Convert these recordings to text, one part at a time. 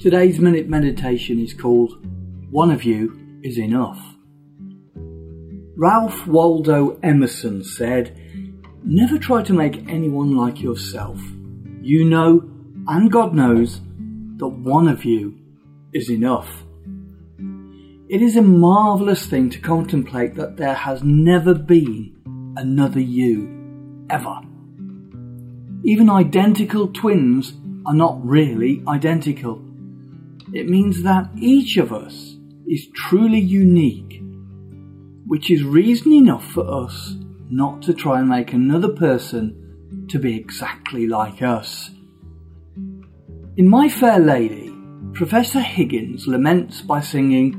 Today's minute meditation is called One of You is Enough. Ralph Waldo Emerson said, Never try to make anyone like yourself. You know, and God knows, that one of you is enough. It is a marvellous thing to contemplate that there has never been another you, ever. Even identical twins are not really identical. It means that each of us is truly unique, which is reason enough for us not to try and make another person to be exactly like us. In My Fair Lady, Professor Higgins laments by singing,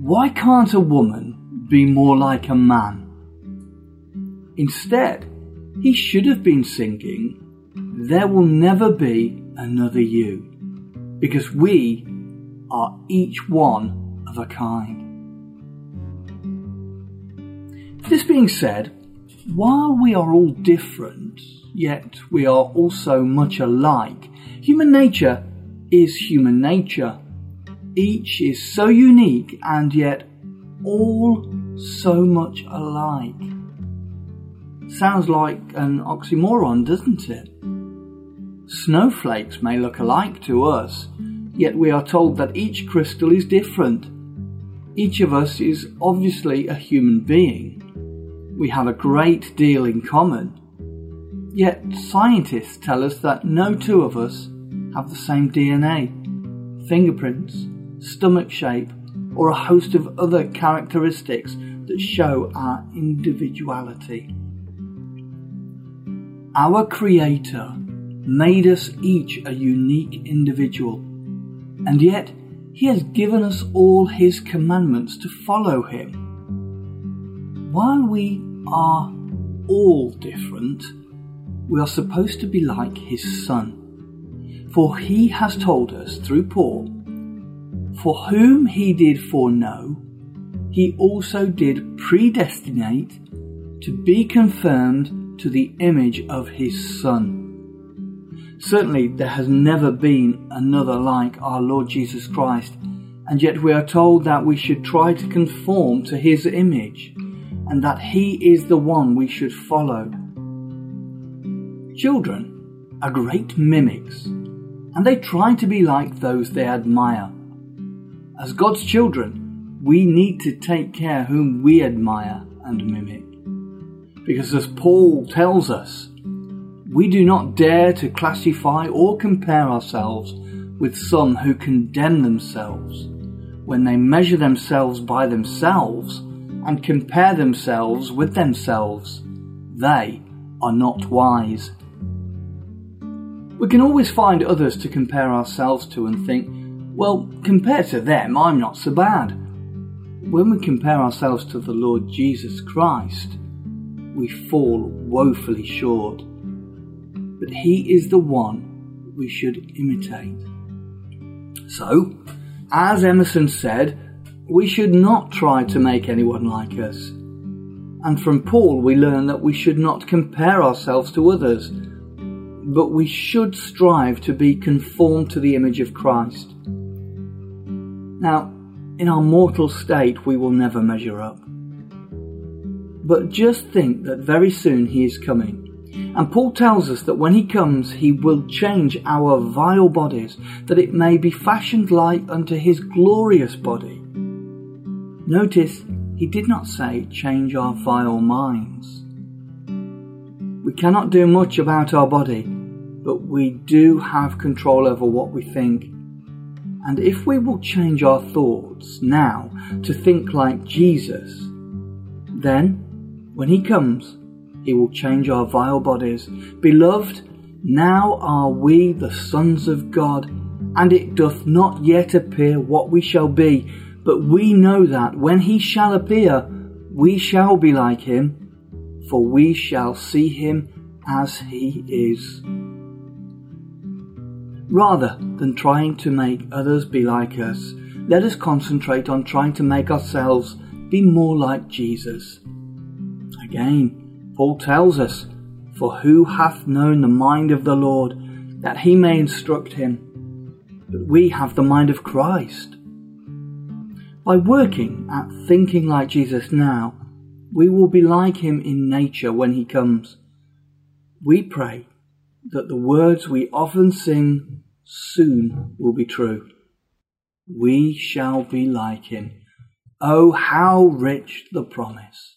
Why can't a woman be more like a man? Instead, he should have been singing, There will never be another you because we are each one of a kind. This being said, while we are all different, yet we are also much alike, human nature is human nature. Each is so unique and yet all so much alike. Sounds like an oxymoron, doesn't it? Snowflakes may look alike to us, yet we are told that each crystal is different. Each of us is obviously a human being. We have a great deal in common. Yet scientists tell us that no two of us have the same DNA, fingerprints, stomach shape, or a host of other characteristics that show our individuality. Our Creator made us each a unique individual, and yet He has given us all His commandments to follow Him. While we are all different, we are supposed to be like His Son. For He has told us through Paul, For whom He did foreknow, He also did predestinate to be confirmed to the image of His Son Certainly, there has never been another like our Lord Jesus Christ, and yet we are told that we should try to conform to his image, and that he is the one we should follow. Children are great mimics, and they try to be like those they admire. As God's children, we need to take care whom we admire and mimic. Because as Paul tells us, we do not dare to classify or compare ourselves with some who condemn themselves when they measure themselves by themselves and compare themselves with themselves. They are not wise. We can always find others to compare ourselves to and think, well, compared to them, I'm not so bad. When we compare ourselves to the Lord Jesus Christ, we fall woefully short but he is the one we should imitate. So, as Emerson said, we should not try to make anyone like us. And from Paul, we learn that we should not compare ourselves to others, but we should strive to be conformed to the image of Christ. Now, in our mortal state, we will never measure up. But just think that very soon he is coming and Paul tells us that when he comes, he will change our vile bodies, that it may be fashioned like unto his glorious body. Notice, he did not say change our vile minds. We cannot do much about our body, but we do have control over what we think. And if we will change our thoughts now to think like Jesus, then, when he comes, he will change our vile bodies. Beloved, now are we the sons of God, and it doth not yet appear what we shall be, but we know that when he shall appear, we shall be like him, for we shall see him as he is. Rather than trying to make others be like us, let us concentrate on trying to make ourselves be more like Jesus. Again, Paul tells us, For who hath known the mind of the Lord, that he may instruct him? But we have the mind of Christ. By working at thinking like Jesus now, we will be like him in nature when he comes. We pray that the words we often sing soon will be true. We shall be like him. Oh, how rich the promise.